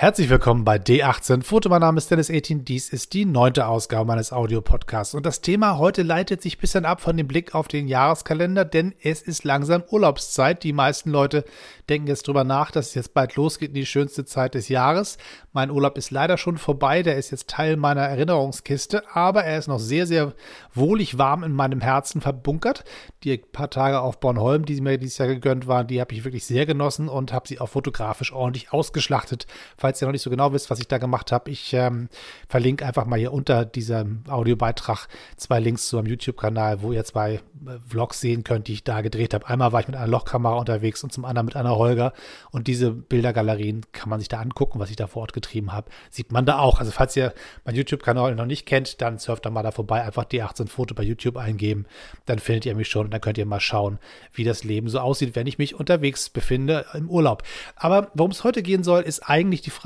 Herzlich willkommen bei D18 Foto. Mein Name ist Dennis 18. Dies ist die neunte Ausgabe meines Audiopodcasts. Und das Thema heute leitet sich ein bisschen ab von dem Blick auf den Jahreskalender, denn es ist langsam Urlaubszeit. Die meisten Leute denken jetzt drüber nach, dass es jetzt bald losgeht in die schönste Zeit des Jahres. Mein Urlaub ist leider schon vorbei. Der ist jetzt Teil meiner Erinnerungskiste, aber er ist noch sehr, sehr wohlig warm in meinem Herzen verbunkert. Die paar Tage auf Bornholm, die mir dieses Jahr gegönnt waren, die habe ich wirklich sehr genossen und habe sie auch fotografisch ordentlich ausgeschlachtet. Falls falls ihr noch nicht so genau wisst, was ich da gemacht habe, ich ähm, verlinke einfach mal hier unter diesem Audiobeitrag zwei Links zu einem YouTube-Kanal, wo ihr zwei äh, Vlogs sehen könnt, die ich da gedreht habe. Einmal war ich mit einer Lochkamera unterwegs und zum anderen mit einer Holger. Und diese Bildergalerien kann man sich da angucken, was ich da vor Ort getrieben habe. Sieht man da auch. Also falls ihr meinen YouTube-Kanal noch nicht kennt, dann surft da mal da vorbei. Einfach die 18 Foto bei YouTube eingeben. Dann findet ihr mich schon und dann könnt ihr mal schauen, wie das Leben so aussieht, wenn ich mich unterwegs befinde im Urlaub. Aber worum es heute gehen soll, ist eigentlich die Frage,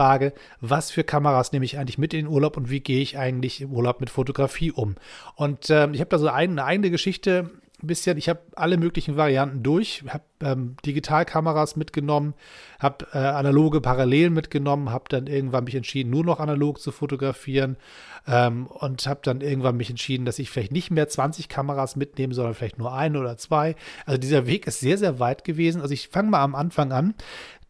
was für Kameras nehme ich eigentlich mit in den Urlaub und wie gehe ich eigentlich im Urlaub mit Fotografie um. Und ähm, ich habe da so ein, eine eigene Geschichte ein bisschen, ich habe alle möglichen Varianten durch, habe ähm, Digitalkameras mitgenommen, habe äh, analoge Parallelen mitgenommen, habe dann irgendwann mich entschieden, nur noch analog zu fotografieren ähm, und habe dann irgendwann mich entschieden, dass ich vielleicht nicht mehr 20 Kameras mitnehme, sondern vielleicht nur eine oder zwei. Also dieser Weg ist sehr, sehr weit gewesen. Also ich fange mal am Anfang an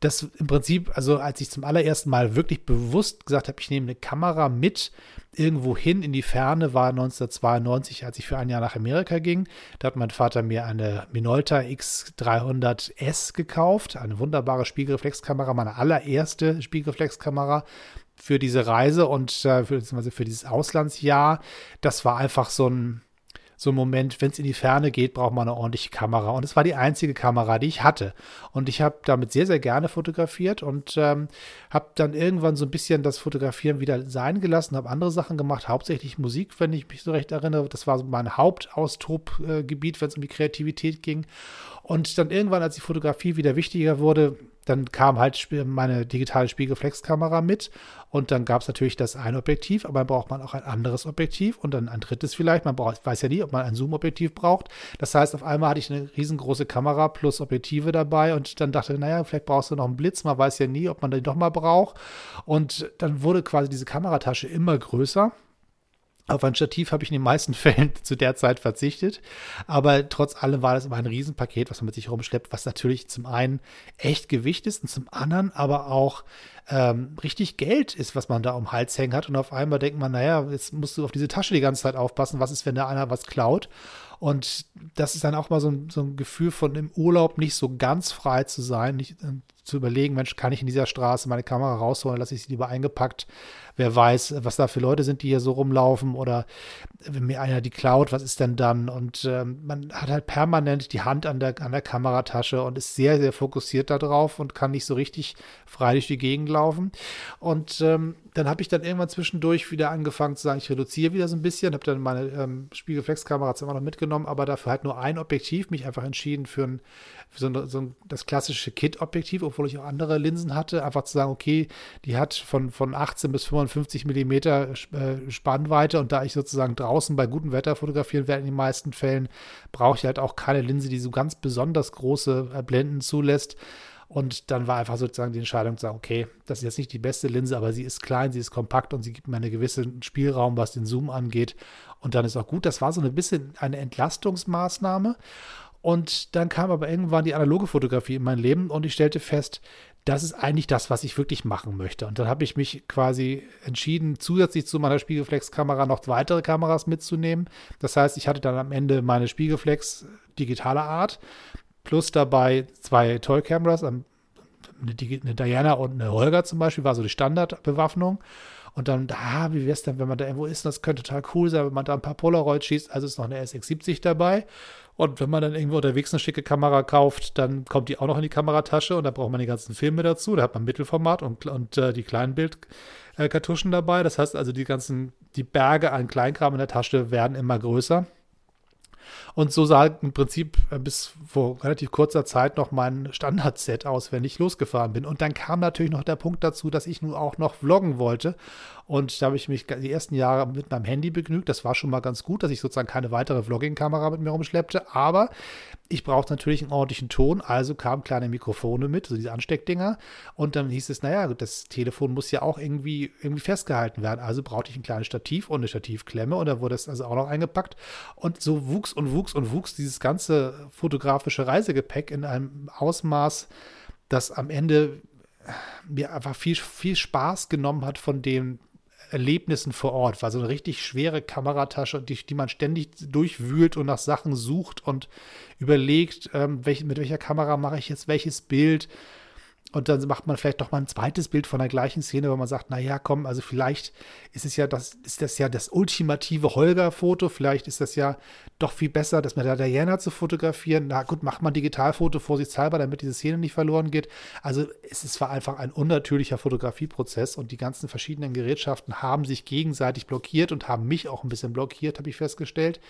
das im Prinzip, also als ich zum allerersten Mal wirklich bewusst gesagt habe, ich nehme eine Kamera mit irgendwo hin in die Ferne, war 1992, als ich für ein Jahr nach Amerika ging. Da hat mein Vater mir eine Minolta X300S gekauft, eine wunderbare Spiegelreflexkamera, meine allererste Spiegelreflexkamera für diese Reise und äh, für, dieses Auslandsjahr. Das war einfach so ein so ein Moment, wenn es in die Ferne geht, braucht man eine ordentliche Kamera. Und es war die einzige Kamera, die ich hatte. Und ich habe damit sehr, sehr gerne fotografiert und ähm, habe dann irgendwann so ein bisschen das Fotografieren wieder sein gelassen, habe andere Sachen gemacht, hauptsächlich Musik, wenn ich mich so recht erinnere. Das war so mein Hauptaustobgebiet, wenn es um die Kreativität ging. Und dann irgendwann, als die Fotografie wieder wichtiger wurde, dann kam halt meine digitale Spiegelreflexkamera mit und dann gab es natürlich das eine Objektiv, aber dann braucht man auch ein anderes Objektiv und dann ein drittes vielleicht. Man braucht, weiß ja nie, ob man ein Zoom-Objektiv braucht. Das heißt, auf einmal hatte ich eine riesengroße Kamera plus Objektive dabei und dann dachte, naja, vielleicht brauchst du noch einen Blitz. Man weiß ja nie, ob man den doch mal braucht. Und dann wurde quasi diese Kameratasche immer größer. Auf ein Stativ habe ich in den meisten Fällen zu der Zeit verzichtet. Aber trotz allem war das immer ein Riesenpaket, was man mit sich rumschleppt, was natürlich zum einen echt Gewicht ist und zum anderen aber auch ähm, richtig Geld ist, was man da um den Hals hängen hat. Und auf einmal denkt man, naja, jetzt musst du auf diese Tasche die ganze Zeit aufpassen. Was ist, wenn da einer was klaut? Und das ist dann auch mal so ein, so ein Gefühl von im Urlaub nicht so ganz frei zu sein, nicht äh, zu überlegen, Mensch, kann ich in dieser Straße meine Kamera rausholen, lasse ich sie lieber eingepackt. Wer weiß, was da für Leute sind, die hier so rumlaufen oder wenn mir einer die klaut, was ist denn dann? Und ähm, man hat halt permanent die Hand an der, an der Kameratasche und ist sehr, sehr fokussiert darauf und kann nicht so richtig frei durch die Gegend laufen. Und ähm, dann habe ich dann irgendwann zwischendurch wieder angefangen zu sagen, ich reduziere wieder so ein bisschen, habe dann meine ähm, Spiegelreflexkamera zwar noch mitgenommen, aber dafür halt nur ein Objektiv, mich einfach entschieden für, ein, für so, ein, so ein, das klassische Kit-Objektiv, obwohl ich auch andere Linsen hatte, einfach zu sagen, okay, die hat von, von 18 bis 55 Millimeter äh, Spannweite und da ich sozusagen draußen bei gutem Wetter fotografieren werde in den meisten Fällen, brauche ich halt auch keine Linse, die so ganz besonders große äh, Blenden zulässt. Und dann war einfach sozusagen die Entscheidung zu sagen, okay, das ist jetzt nicht die beste Linse, aber sie ist klein, sie ist kompakt und sie gibt mir einen gewissen Spielraum, was den Zoom angeht. Und dann ist auch gut. Das war so ein bisschen eine Entlastungsmaßnahme. Und dann kam aber irgendwann die analoge Fotografie in mein Leben und ich stellte fest, das ist eigentlich das, was ich wirklich machen möchte. Und dann habe ich mich quasi entschieden, zusätzlich zu meiner Spiegelflex-Kamera noch weitere Kameras mitzunehmen. Das heißt, ich hatte dann am Ende meine Spiegelflex digitaler Art plus dabei zwei Toy-Cameras, eine, eine Diana und eine Holger zum Beispiel, war so die Standardbewaffnung. Und dann, ah, wie wäre es denn, wenn man da irgendwo ist? Das könnte total cool sein, wenn man da ein paar Polaroid schießt. Also ist noch eine SX70 dabei. Und wenn man dann irgendwo unterwegs eine schicke Kamera kauft, dann kommt die auch noch in die Kameratasche und da braucht man die ganzen Filme dazu. Da hat man Mittelformat und, und äh, die kleinen Bildkartuschen dabei. Das heißt also, die ganzen, die Berge an Kleinkram in der Tasche werden immer größer. Und so sah im Prinzip äh, bis vor relativ kurzer Zeit noch mein Standard-Set aus, wenn ich losgefahren bin. Und dann kam natürlich noch der Punkt dazu, dass ich nun auch noch vloggen wollte. Und da habe ich mich die ersten Jahre mit meinem Handy begnügt. Das war schon mal ganz gut, dass ich sozusagen keine weitere Vlogging-Kamera mit mir rumschleppte. Aber ich brauchte natürlich einen ordentlichen Ton, also kamen kleine Mikrofone mit, so diese Ansteckdinger. Und dann hieß es, naja, das Telefon muss ja auch irgendwie, irgendwie festgehalten werden. Also brauchte ich ein kleines Stativ und eine Stativklemme. Und da wurde es also auch noch eingepackt. Und so wuchs und wuchs und wuchs dieses ganze fotografische Reisegepäck in einem Ausmaß, das am Ende mir einfach viel, viel Spaß genommen hat von dem Erlebnissen vor Ort. War so eine richtig schwere Kameratasche, die, die man ständig durchwühlt und nach Sachen sucht und überlegt, ähm, welch, mit welcher Kamera mache ich jetzt welches Bild und dann macht man vielleicht doch mal ein zweites Bild von der gleichen Szene, weil man sagt, naja, komm, also vielleicht ist es ja das, ist das ja das ultimative Holger-Foto, vielleicht ist das ja doch viel besser, das mit der Diana zu fotografieren. Na gut, macht man Digitalfoto vorsichtshalber, damit diese Szene nicht verloren geht. Also es ist zwar einfach ein unnatürlicher Fotografieprozess und die ganzen verschiedenen Gerätschaften haben sich gegenseitig blockiert und haben mich auch ein bisschen blockiert, habe ich festgestellt,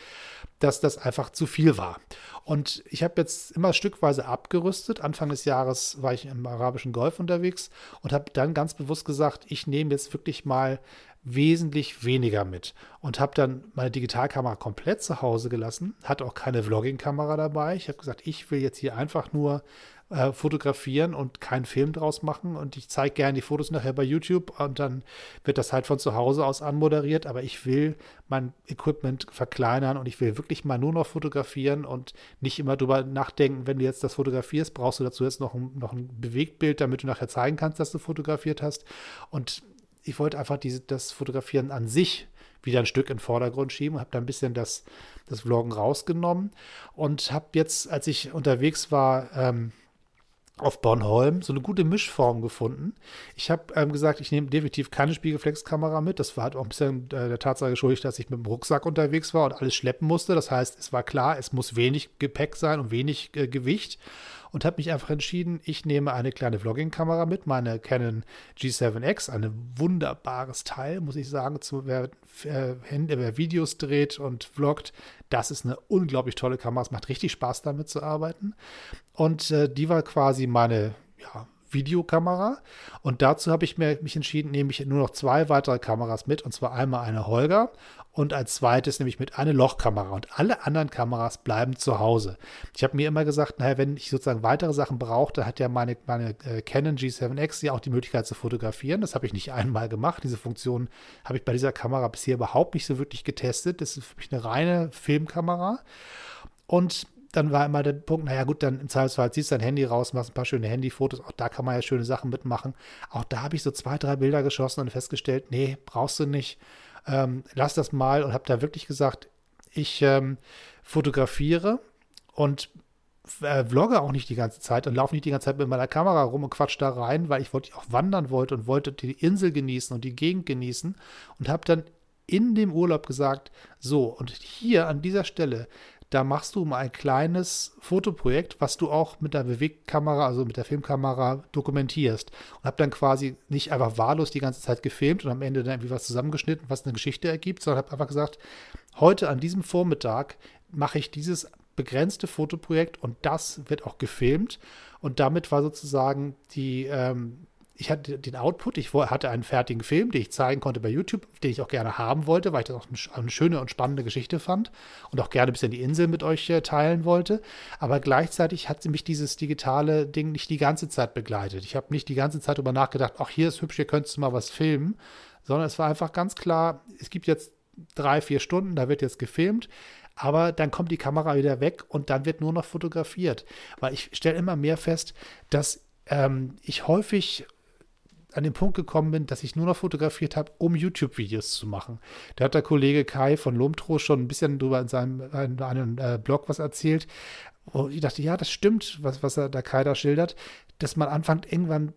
dass das einfach zu viel war. Und ich habe jetzt immer stückweise abgerüstet. Anfang des Jahres war ich im Arabischen arabischen Golf unterwegs und habe dann ganz bewusst gesagt, ich nehme jetzt wirklich mal wesentlich weniger mit und habe dann meine Digitalkamera komplett zu Hause gelassen, hatte auch keine Vlogging-Kamera dabei. Ich habe gesagt, ich will jetzt hier einfach nur äh, fotografieren und keinen Film draus machen. Und ich zeige gerne die Fotos nachher bei YouTube und dann wird das halt von zu Hause aus anmoderiert. Aber ich will mein Equipment verkleinern und ich will wirklich mal nur noch fotografieren und nicht immer drüber nachdenken, wenn du jetzt das fotografierst, brauchst du dazu jetzt noch ein, noch ein Bewegtbild, damit du nachher zeigen kannst, dass du fotografiert hast. Und ich wollte einfach diese, das Fotografieren an sich wieder ein Stück in den Vordergrund schieben habe da ein bisschen das, das Vloggen rausgenommen und habe jetzt, als ich unterwegs war, ähm, auf Bornholm so eine gute Mischform gefunden. Ich habe ähm, gesagt, ich nehme definitiv keine Spiegelflexkamera mit. Das war halt auch ein bisschen äh, der Tatsache geschuldet, dass ich mit dem Rucksack unterwegs war und alles schleppen musste. Das heißt, es war klar, es muss wenig Gepäck sein und wenig äh, Gewicht und habe mich einfach entschieden, ich nehme eine kleine Vlogging-Kamera mit, meine Canon G7X, ein wunderbares Teil, muss ich sagen, zu, wer, wer Videos dreht und vloggt, das ist eine unglaublich tolle Kamera, es macht richtig Spaß damit zu arbeiten und äh, die war quasi meine ja, Videokamera. Und dazu habe ich mir, mich entschieden, nehme ich nur noch zwei weitere Kameras mit. Und zwar einmal eine Holger und als zweites nämlich mit einer Lochkamera. Und alle anderen Kameras bleiben zu Hause. Ich habe mir immer gesagt, naja, wenn ich sozusagen weitere Sachen brauche, dann hat ja meine, meine äh, Canon G7X ja auch die Möglichkeit zu fotografieren. Das habe ich nicht einmal gemacht. Diese Funktion habe ich bei dieser Kamera bisher überhaupt nicht so wirklich getestet. Das ist für mich eine reine Filmkamera. Und dann war immer der Punkt, naja gut, dann im Zweifelsfall ziehst du dein Handy raus, machst ein paar schöne Handyfotos, auch da kann man ja schöne Sachen mitmachen. Auch da habe ich so zwei, drei Bilder geschossen und festgestellt, nee, brauchst du nicht. Ähm, lass das mal und habe da wirklich gesagt, ich ähm, fotografiere und äh, vlogge auch nicht die ganze Zeit und laufe nicht die ganze Zeit mit meiner Kamera rum und quatsch da rein, weil ich wollte auch wandern wollte und wollte die Insel genießen und die Gegend genießen und habe dann in dem Urlaub gesagt, so und hier an dieser Stelle da machst du mal ein kleines Fotoprojekt, was du auch mit der Bewegtkamera, also mit der Filmkamera dokumentierst. Und habe dann quasi nicht einfach wahllos die ganze Zeit gefilmt und am Ende dann irgendwie was zusammengeschnitten, was eine Geschichte ergibt, sondern habe einfach gesagt, heute an diesem Vormittag mache ich dieses begrenzte Fotoprojekt und das wird auch gefilmt. Und damit war sozusagen die, ähm, ich hatte den Output, ich hatte einen fertigen Film, den ich zeigen konnte bei YouTube, den ich auch gerne haben wollte, weil ich das auch eine schöne und spannende Geschichte fand und auch gerne ein bisschen die Insel mit euch äh, teilen wollte. Aber gleichzeitig hat mich dieses digitale Ding nicht die ganze Zeit begleitet. Ich habe nicht die ganze Zeit darüber nachgedacht, ach, hier ist hübsch, hier könntest du mal was filmen, sondern es war einfach ganz klar, es gibt jetzt drei, vier Stunden, da wird jetzt gefilmt. Aber dann kommt die Kamera wieder weg und dann wird nur noch fotografiert. Weil ich stelle immer mehr fest, dass ähm, ich häufig an den Punkt gekommen bin, dass ich nur noch fotografiert habe, um YouTube-Videos zu machen. Da hat der Kollege Kai von Lomtro schon ein bisschen drüber in seinem in einem äh, Blog was erzählt. Und ich dachte, ja, das stimmt, was, was er da Kai da schildert, dass man anfängt, irgendwann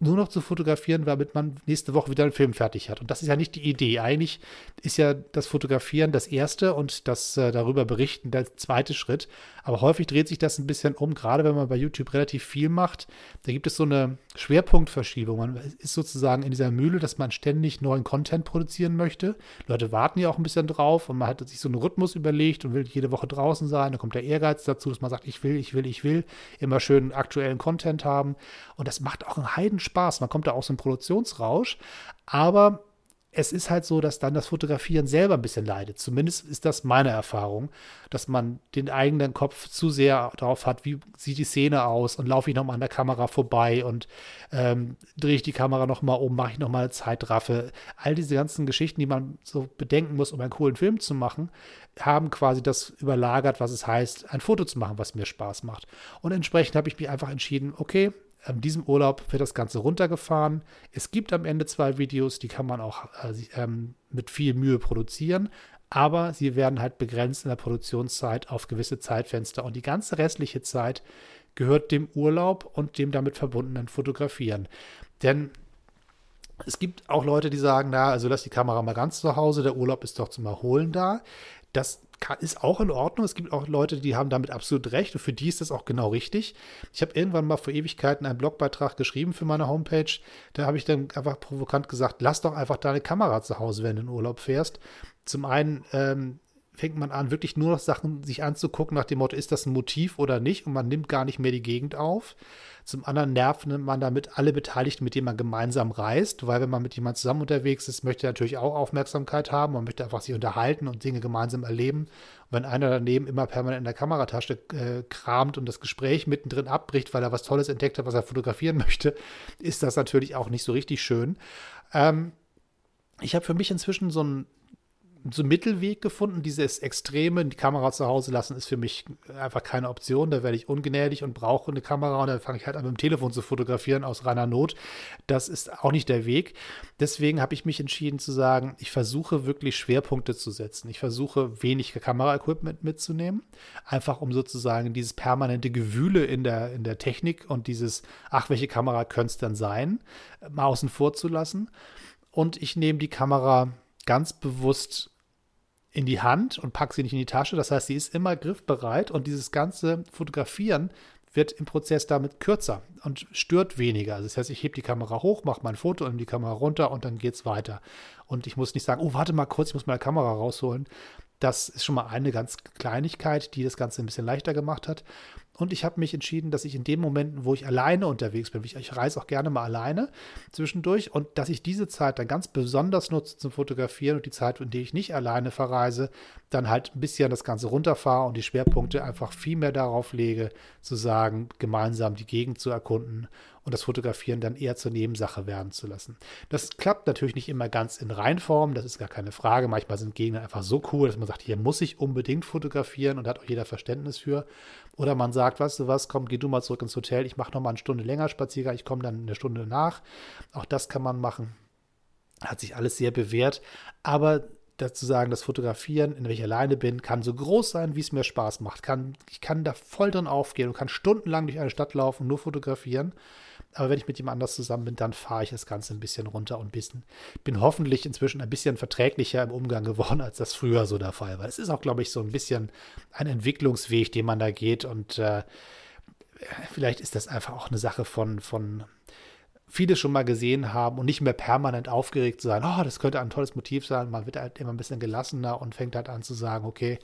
nur noch zu fotografieren, damit man nächste Woche wieder einen Film fertig hat. Und das ist ja nicht die Idee. Eigentlich ist ja das Fotografieren das erste und das äh, darüber berichten der zweite Schritt. Aber häufig dreht sich das ein bisschen um, gerade wenn man bei YouTube relativ viel macht. Da gibt es so eine Schwerpunktverschiebung. Man ist sozusagen in dieser Mühle, dass man ständig neuen Content produzieren möchte. Leute warten ja auch ein bisschen drauf und man hat sich so einen Rhythmus überlegt und will jede Woche draußen sein. Da kommt der Ehrgeiz dazu, dass man sagt, ich will, ich will, ich will immer schön aktuellen Content haben. Und das macht auch einen Heiden Spaß. Man kommt da auch so einen Produktionsrausch. Aber es ist halt so, dass dann das Fotografieren selber ein bisschen leidet. Zumindest ist das meine Erfahrung, dass man den eigenen Kopf zu sehr drauf hat, wie sieht die Szene aus und laufe ich nochmal an der Kamera vorbei und ähm, drehe ich die Kamera nochmal um, mache ich nochmal eine Zeitraffe. All diese ganzen Geschichten, die man so bedenken muss, um einen coolen Film zu machen, haben quasi das überlagert, was es heißt, ein Foto zu machen, was mir Spaß macht. Und entsprechend habe ich mich einfach entschieden, okay, in diesem Urlaub wird das Ganze runtergefahren. Es gibt am Ende zwei Videos, die kann man auch äh, ähm, mit viel Mühe produzieren, aber sie werden halt begrenzt in der Produktionszeit auf gewisse Zeitfenster und die ganze restliche Zeit gehört dem Urlaub und dem damit verbundenen Fotografieren. Denn es gibt auch Leute, die sagen, na, also lass die Kamera mal ganz zu Hause, der Urlaub ist doch zum Erholen da. Das ist auch in Ordnung. Es gibt auch Leute, die haben damit absolut recht und für die ist das auch genau richtig. Ich habe irgendwann mal vor Ewigkeiten einen Blogbeitrag geschrieben für meine Homepage. Da habe ich dann einfach provokant gesagt, lass doch einfach deine Kamera zu Hause, wenn du in Urlaub fährst. Zum einen ähm, fängt man an, wirklich nur noch Sachen sich anzugucken nach dem Motto, ist das ein Motiv oder nicht? Und man nimmt gar nicht mehr die Gegend auf. Zum anderen nervt man damit alle Beteiligten, mit denen man gemeinsam reist, weil wenn man mit jemandem zusammen unterwegs ist, möchte er natürlich auch Aufmerksamkeit haben. Man möchte einfach sich unterhalten und Dinge gemeinsam erleben. Und wenn einer daneben immer permanent in der Kameratasche äh, kramt und das Gespräch mittendrin abbricht, weil er was Tolles entdeckt hat, was er fotografieren möchte, ist das natürlich auch nicht so richtig schön. Ähm, ich habe für mich inzwischen so ein so einen Mittelweg gefunden. Dieses Extreme, die Kamera zu Hause lassen, ist für mich einfach keine Option. Da werde ich ungnädig und brauche eine Kamera und dann fange ich halt an, mit dem Telefon zu fotografieren aus reiner Not. Das ist auch nicht der Weg. Deswegen habe ich mich entschieden zu sagen, ich versuche wirklich Schwerpunkte zu setzen. Ich versuche wenig Kameraequipment mitzunehmen, einfach um sozusagen dieses permanente Gewühle in der, in der Technik und dieses, ach, welche Kamera könnte es denn sein, mal außen vor zu lassen. Und ich nehme die Kamera ganz bewusst in die Hand und packe sie nicht in die Tasche. Das heißt, sie ist immer griffbereit und dieses ganze Fotografieren wird im Prozess damit kürzer und stört weniger. Also das heißt, ich hebe die Kamera hoch, mache mein Foto und die Kamera runter und dann geht es weiter. Und ich muss nicht sagen, oh, warte mal kurz, ich muss meine Kamera rausholen. Das ist schon mal eine ganz Kleinigkeit, die das Ganze ein bisschen leichter gemacht hat. Und ich habe mich entschieden, dass ich in den Momenten, wo ich alleine unterwegs bin, ich, ich reise auch gerne mal alleine zwischendurch, und dass ich diese Zeit dann ganz besonders nutze zum Fotografieren und die Zeit, in der ich nicht alleine verreise, dann halt ein bisschen das Ganze runterfahre und die Schwerpunkte einfach viel mehr darauf lege, zu sagen, gemeinsam die Gegend zu erkunden und das Fotografieren dann eher zur Nebensache werden zu lassen. Das klappt natürlich nicht immer ganz in Reinform, das ist gar keine Frage. Manchmal sind Gegner einfach so cool, dass man sagt, hier muss ich unbedingt fotografieren und hat auch jeder Verständnis für. Oder man sagt, weißt du was, komm, geh du mal zurück ins Hotel, ich mache noch mal eine Stunde länger Spaziergang, ich komme dann eine Stunde nach. Auch das kann man machen. Hat sich alles sehr bewährt. Aber dazu sagen, das Fotografieren, in welcher ich alleine bin, kann so groß sein, wie es mir Spaß macht. Kann, ich kann da voll drin aufgehen und kann stundenlang durch eine Stadt laufen nur fotografieren. Aber wenn ich mit jemand anders zusammen bin, dann fahre ich das Ganze ein bisschen runter und bisschen, bin hoffentlich inzwischen ein bisschen verträglicher im Umgang geworden, als das früher so der Fall war. Es ist auch, glaube ich, so ein bisschen ein Entwicklungsweg, den man da geht und äh, vielleicht ist das einfach auch eine Sache von, von viele schon mal gesehen haben und nicht mehr permanent aufgeregt sein, oh, das könnte ein tolles Motiv sein. Man wird halt immer ein bisschen gelassener und fängt halt an zu sagen, okay,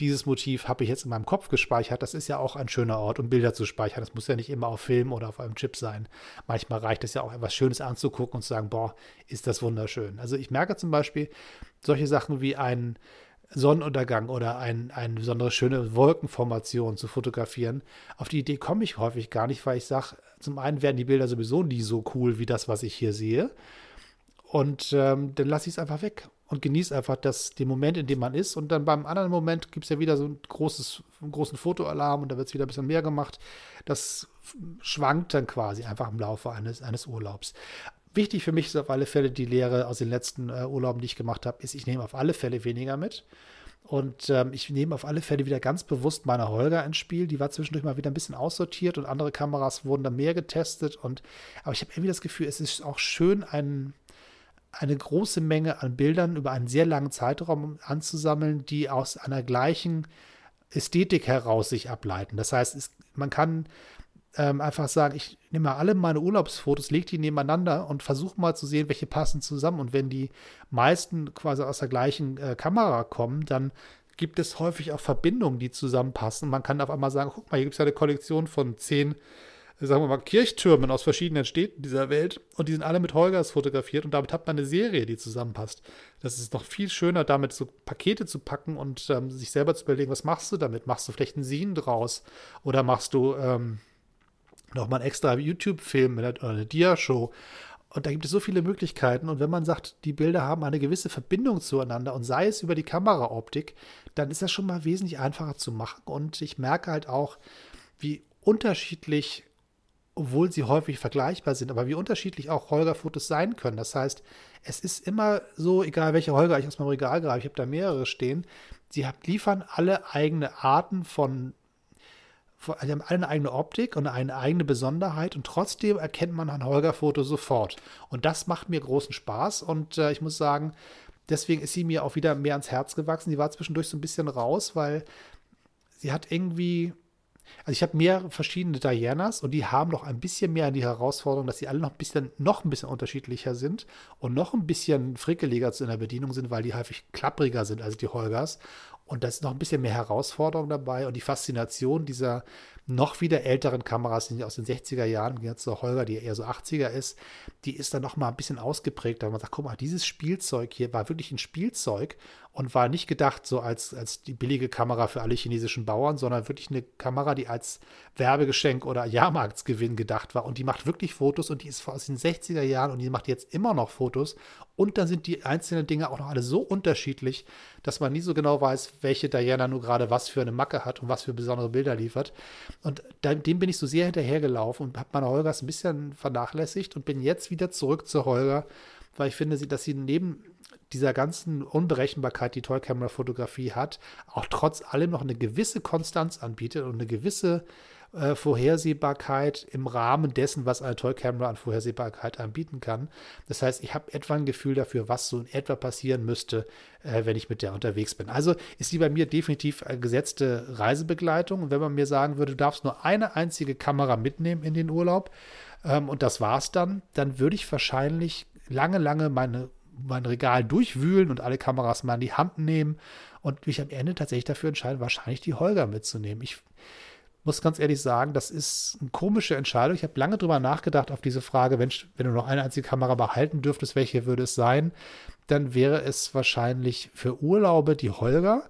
dieses Motiv habe ich jetzt in meinem Kopf gespeichert. Das ist ja auch ein schöner Ort, um Bilder zu speichern. Das muss ja nicht immer auf Film oder auf einem Chip sein. Manchmal reicht es ja auch, etwas Schönes anzugucken und zu sagen, boah, ist das wunderschön. Also ich merke zum Beispiel solche Sachen wie ein Sonnenuntergang oder ein, eine besondere schöne Wolkenformation zu fotografieren. Auf die Idee komme ich häufig gar nicht, weil ich sage, zum einen werden die Bilder sowieso nie so cool wie das, was ich hier sehe. Und ähm, dann lasse ich es einfach weg und genieße einfach das, den Moment, in dem man ist. Und dann beim anderen Moment gibt es ja wieder so ein großes, einen großen Fotoalarm und da wird es wieder ein bisschen mehr gemacht. Das schwankt dann quasi einfach im Laufe eines, eines Urlaubs. Wichtig für mich ist auf alle Fälle die Lehre aus den letzten äh, Urlauben, die ich gemacht habe, ist, ich nehme auf alle Fälle weniger mit. Und ähm, ich nehme auf alle Fälle wieder ganz bewusst meine Holger ins Spiel. Die war zwischendurch mal wieder ein bisschen aussortiert und andere Kameras wurden da mehr getestet. Und, aber ich habe irgendwie das Gefühl, es ist auch schön, ein, eine große Menge an Bildern über einen sehr langen Zeitraum anzusammeln, die aus einer gleichen Ästhetik heraus sich ableiten. Das heißt, es, man kann ähm, einfach sagen, ich nehme mal alle meine Urlaubsfotos, lege die nebeneinander und versuche mal zu sehen, welche passen zusammen. Und wenn die meisten quasi aus der gleichen äh, Kamera kommen, dann gibt es häufig auch Verbindungen, die zusammenpassen. Man kann auf einmal sagen, guck mal, hier gibt es ja eine Kollektion von zehn sagen wir mal, Kirchtürmen aus verschiedenen Städten dieser Welt und die sind alle mit Holgers fotografiert und damit hat man eine Serie, die zusammenpasst. Das ist noch viel schöner, damit so Pakete zu packen und ähm, sich selber zu überlegen, was machst du damit? Machst du vielleicht einen Scene draus oder machst du ähm, nochmal einen extra YouTube-Film oder eine Dia-Show? Und da gibt es so viele Möglichkeiten. Und wenn man sagt, die Bilder haben eine gewisse Verbindung zueinander und sei es über die Kameraoptik, dann ist das schon mal wesentlich einfacher zu machen. Und ich merke halt auch, wie unterschiedlich obwohl sie häufig vergleichbar sind, aber wie unterschiedlich auch Holger-Fotos sein können. Das heißt, es ist immer so, egal welche Holger ich aus meinem Regal greife, ich habe da mehrere stehen, sie liefern alle eigene Arten von, sie haben alle eine eigene Optik und eine eigene Besonderheit und trotzdem erkennt man ein Holger-Foto sofort. Und das macht mir großen Spaß und äh, ich muss sagen, deswegen ist sie mir auch wieder mehr ans Herz gewachsen. Sie war zwischendurch so ein bisschen raus, weil sie hat irgendwie also ich habe mehr verschiedene Dianas und die haben noch ein bisschen mehr die Herausforderung, dass sie alle noch ein bisschen, noch ein bisschen unterschiedlicher sind und noch ein bisschen frickeliger in der Bedienung sind, weil die häufig klappriger sind als die Holgers. Und da ist noch ein bisschen mehr Herausforderung dabei und die Faszination dieser noch wieder älteren Kameras, die aus den 60er Jahren, jetzt zur Holger, die eher so 80er ist, die ist dann noch mal ein bisschen ausgeprägt. Da man sagt, guck mal, dieses Spielzeug hier war wirklich ein Spielzeug und war nicht gedacht so als, als die billige Kamera für alle chinesischen Bauern, sondern wirklich eine Kamera, die als Werbegeschenk oder Jahrmarktsgewinn gedacht war. Und die macht wirklich Fotos und die ist aus den 60er Jahren und die macht jetzt immer noch Fotos. Und dann sind die einzelnen Dinge auch noch alle so unterschiedlich, dass man nie so genau weiß, welche Diana nur gerade was für eine Macke hat und was für besondere Bilder liefert. Und dem bin ich so sehr hinterhergelaufen und habe meine Holgers ein bisschen vernachlässigt und bin jetzt wieder zurück zu Holger, weil ich finde, dass sie neben dieser ganzen Unberechenbarkeit, die Toy-Camera-Fotografie hat, auch trotz allem noch eine gewisse Konstanz anbietet und eine gewisse äh, Vorhersehbarkeit im Rahmen dessen, was eine Toy-Camera an Vorhersehbarkeit anbieten kann. Das heißt, ich habe etwa ein Gefühl dafür, was so in etwa passieren müsste, äh, wenn ich mit der unterwegs bin. Also ist sie bei mir definitiv gesetzte Reisebegleitung. Und wenn man mir sagen würde, du darfst nur eine einzige Kamera mitnehmen in den Urlaub ähm, und das war's dann, dann würde ich wahrscheinlich lange, lange meine mein Regal durchwühlen und alle Kameras mal in die Hand nehmen und mich am Ende tatsächlich dafür entscheiden, wahrscheinlich die Holger mitzunehmen. Ich muss ganz ehrlich sagen, das ist eine komische Entscheidung. Ich habe lange drüber nachgedacht auf diese Frage, wenn, wenn du noch eine einzige Kamera behalten dürftest, welche würde es sein? Dann wäre es wahrscheinlich für Urlaube die Holger.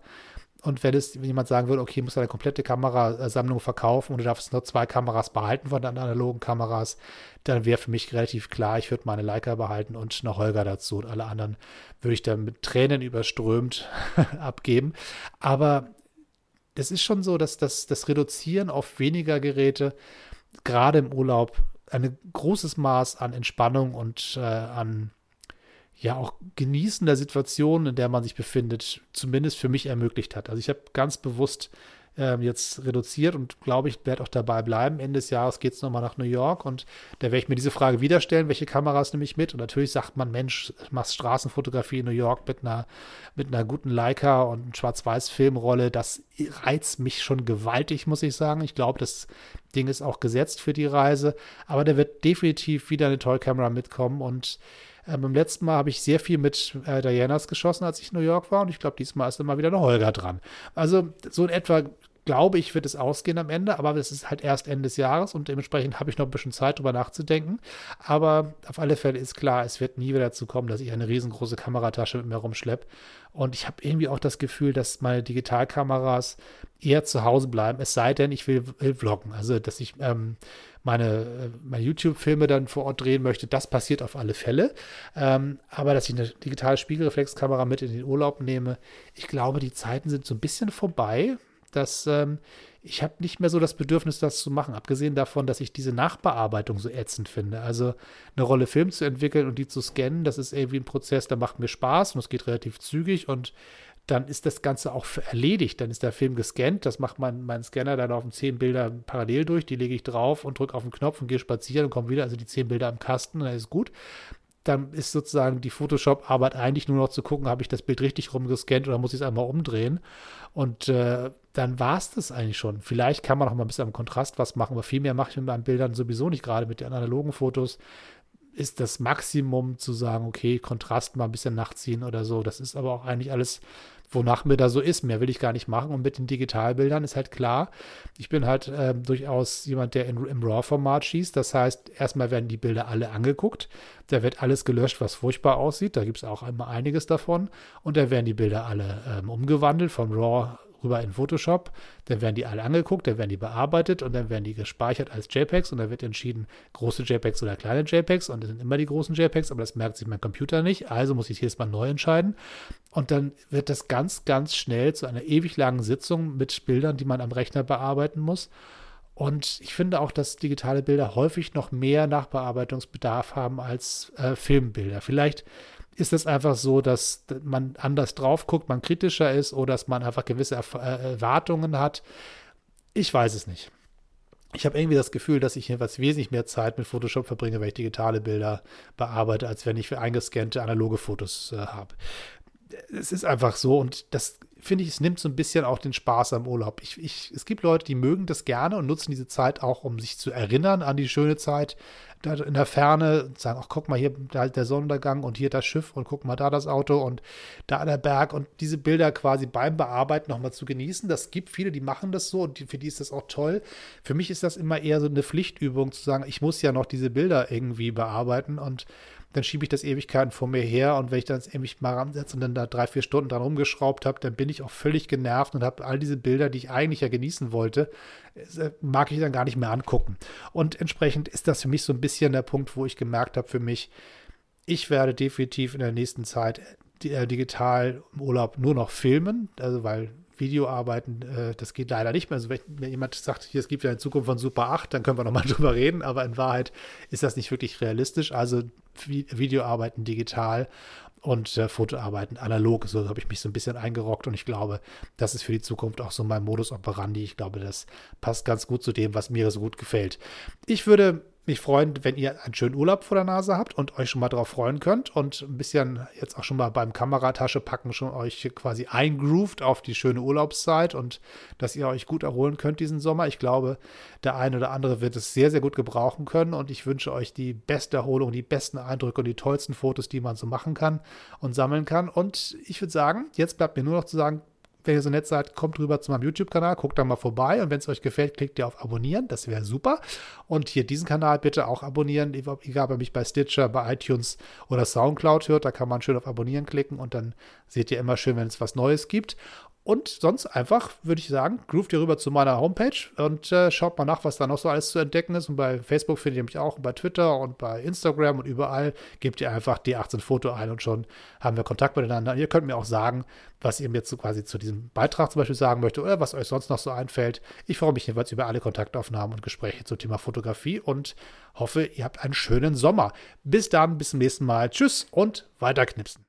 Und wenn es jemand sagen würde, okay, muss eine komplette Kamerasammlung verkaufen und du darfst nur zwei Kameras behalten von deinen analogen Kameras, dann wäre für mich relativ klar, ich würde meine Leica behalten und eine Holger dazu und alle anderen würde ich dann mit Tränen überströmt abgeben. Aber es ist schon so, dass das, das Reduzieren auf weniger Geräte gerade im Urlaub ein großes Maß an Entspannung und äh, an ja auch Genießen der Situation, in der man sich befindet, zumindest für mich ermöglicht hat. Also ich habe ganz bewusst ähm, jetzt reduziert und glaube ich, werde auch dabei bleiben. Ende des Jahres geht es nochmal nach New York und da werde ich mir diese Frage wieder stellen, welche Kameras nehme ich mit? Und natürlich sagt man, Mensch, machst Straßenfotografie in New York mit einer, mit einer guten Leica und Schwarz-Weiß-Filmrolle. Das reizt mich schon gewaltig, muss ich sagen. Ich glaube, das Ding ist auch gesetzt für die Reise, aber da wird definitiv wieder eine Toy-Kamera mitkommen und äh, beim letzten Mal habe ich sehr viel mit äh, Dianas geschossen, als ich in New York war. Und ich glaube, diesmal ist immer wieder eine Holger dran. Also so in etwa glaube ich, wird es ausgehen am Ende, aber es ist halt erst Ende des Jahres und dementsprechend habe ich noch ein bisschen Zeit, darüber nachzudenken. Aber auf alle Fälle ist klar, es wird nie wieder dazu kommen, dass ich eine riesengroße Kameratasche mit mir rumschleppe. Und ich habe irgendwie auch das Gefühl, dass meine Digitalkameras eher zu Hause bleiben, es sei denn, ich will, will vloggen. Also, dass ich ähm, meine, äh, meine YouTube-Filme dann vor Ort drehen möchte, das passiert auf alle Fälle. Ähm, aber dass ich eine digitale Spiegelreflexkamera mit in den Urlaub nehme, ich glaube, die Zeiten sind so ein bisschen vorbei dass ähm, ich habe nicht mehr so das Bedürfnis, das zu machen. Abgesehen davon, dass ich diese Nachbearbeitung so ätzend finde. Also eine Rolle Film zu entwickeln und die zu scannen, das ist irgendwie ein Prozess, der macht mir Spaß und es geht relativ zügig und dann ist das Ganze auch erledigt. Dann ist der Film gescannt. Das macht mein, mein Scanner, da laufen zehn Bilder parallel durch. Die lege ich drauf und drücke auf den Knopf und gehe spazieren und komme wieder. Also die zehn Bilder im Kasten, dann ist gut. Dann ist sozusagen die Photoshop-Arbeit eigentlich nur noch zu gucken, habe ich das Bild richtig rumgescannt oder muss ich es einmal umdrehen. Und äh, dann war es das eigentlich schon. Vielleicht kann man auch mal ein bisschen am Kontrast was machen, aber viel mehr mache ich mit meinen Bildern sowieso nicht, gerade mit den analogen Fotos ist das Maximum zu sagen, okay, Kontrast mal ein bisschen nachziehen oder so. Das ist aber auch eigentlich alles wonach mir da so ist. Mehr will ich gar nicht machen. Und mit den Digitalbildern ist halt klar, ich bin halt äh, durchaus jemand, der in, im RAW-Format schießt. Das heißt, erstmal werden die Bilder alle angeguckt. Da wird alles gelöscht, was furchtbar aussieht. Da gibt es auch einmal einiges davon. Und da werden die Bilder alle ähm, umgewandelt vom RAW rüber in Photoshop, dann werden die alle angeguckt, dann werden die bearbeitet und dann werden die gespeichert als JPEGs und dann wird entschieden, große JPEGs oder kleine JPEGs und das sind immer die großen JPEGs, aber das merkt sich mein Computer nicht, also muss ich jedes Mal neu entscheiden und dann wird das ganz, ganz schnell zu einer ewig langen Sitzung mit Bildern, die man am Rechner bearbeiten muss. Und ich finde auch, dass digitale Bilder häufig noch mehr Nachbearbeitungsbedarf haben als äh, Filmbilder. Vielleicht ist es einfach so, dass man anders drauf guckt, man kritischer ist oder dass man einfach gewisse äh, Erwartungen hat. Ich weiß es nicht. Ich habe irgendwie das Gefühl, dass ich jedenfalls wesentlich mehr Zeit mit Photoshop verbringe, wenn ich digitale Bilder bearbeite, als wenn ich für eingescannte analoge Fotos äh, habe. Es ist einfach so und das finde ich, es nimmt so ein bisschen auch den Spaß am Urlaub. Ich, ich, es gibt Leute, die mögen das gerne und nutzen diese Zeit auch, um sich zu erinnern an die schöne Zeit da in der Ferne und sagen, ach, guck mal hier, da der Sonnenuntergang und hier das Schiff und guck mal da das Auto und da der Berg und diese Bilder quasi beim Bearbeiten nochmal zu genießen. Das gibt viele, die machen das so und die, für die ist das auch toll. Für mich ist das immer eher so eine Pflichtübung zu sagen, ich muss ja noch diese Bilder irgendwie bearbeiten und dann schiebe ich das Ewigkeiten vor mir her und wenn ich dann ewig mal ransetze und dann da drei, vier Stunden dran rumgeschraubt habe, dann bin ich auch völlig genervt und habe all diese Bilder, die ich eigentlich ja genießen wollte, äh, mag ich dann gar nicht mehr angucken. Und entsprechend ist das für mich so ein bisschen der Punkt, wo ich gemerkt habe für mich, ich werde definitiv in der nächsten Zeit äh, digital im Urlaub nur noch filmen, also weil Videoarbeiten, äh, das geht leider nicht mehr. Also wenn jemand sagt, hier, es gibt ja eine Zukunft von Super 8, dann können wir nochmal drüber reden, aber in Wahrheit ist das nicht wirklich realistisch. Also Videoarbeiten digital und äh, Fotoarbeiten analog. So habe ich mich so ein bisschen eingerockt und ich glaube, das ist für die Zukunft auch so mein Modus operandi. Ich glaube, das passt ganz gut zu dem, was mir so gut gefällt. Ich würde mich freuen, wenn ihr einen schönen Urlaub vor der Nase habt und euch schon mal darauf freuen könnt und ein bisschen jetzt auch schon mal beim Kameratasche packen schon euch quasi eingroovt auf die schöne Urlaubszeit und dass ihr euch gut erholen könnt diesen Sommer. Ich glaube, der eine oder andere wird es sehr, sehr gut gebrauchen können und ich wünsche euch die beste Erholung, die besten Eindrücke und die tollsten Fotos, die man so machen kann und sammeln kann. Und ich würde sagen, jetzt bleibt mir nur noch zu sagen, wenn ihr so nett seid, kommt rüber zu meinem YouTube-Kanal, guckt da mal vorbei und wenn es euch gefällt, klickt ihr auf Abonnieren, das wäre super. Und hier diesen Kanal bitte auch abonnieren, egal ob ihr mich bei Stitcher, bei iTunes oder Soundcloud hört, da kann man schön auf Abonnieren klicken und dann seht ihr immer schön, wenn es was Neues gibt. Und sonst einfach, würde ich sagen, groovt ihr rüber zu meiner Homepage und äh, schaut mal nach, was da noch so alles zu entdecken ist. Und bei Facebook findet ihr mich auch, und bei Twitter und bei Instagram und überall gebt ihr einfach D18-Foto ein und schon haben wir Kontakt miteinander. Und ihr könnt mir auch sagen, was ihr mir so quasi zu diesem Beitrag zum Beispiel sagen möchtet oder was euch sonst noch so einfällt. Ich freue mich jedenfalls über alle Kontaktaufnahmen und Gespräche zum Thema Fotografie und hoffe, ihr habt einen schönen Sommer. Bis dann, bis zum nächsten Mal. Tschüss und weiter knipsen.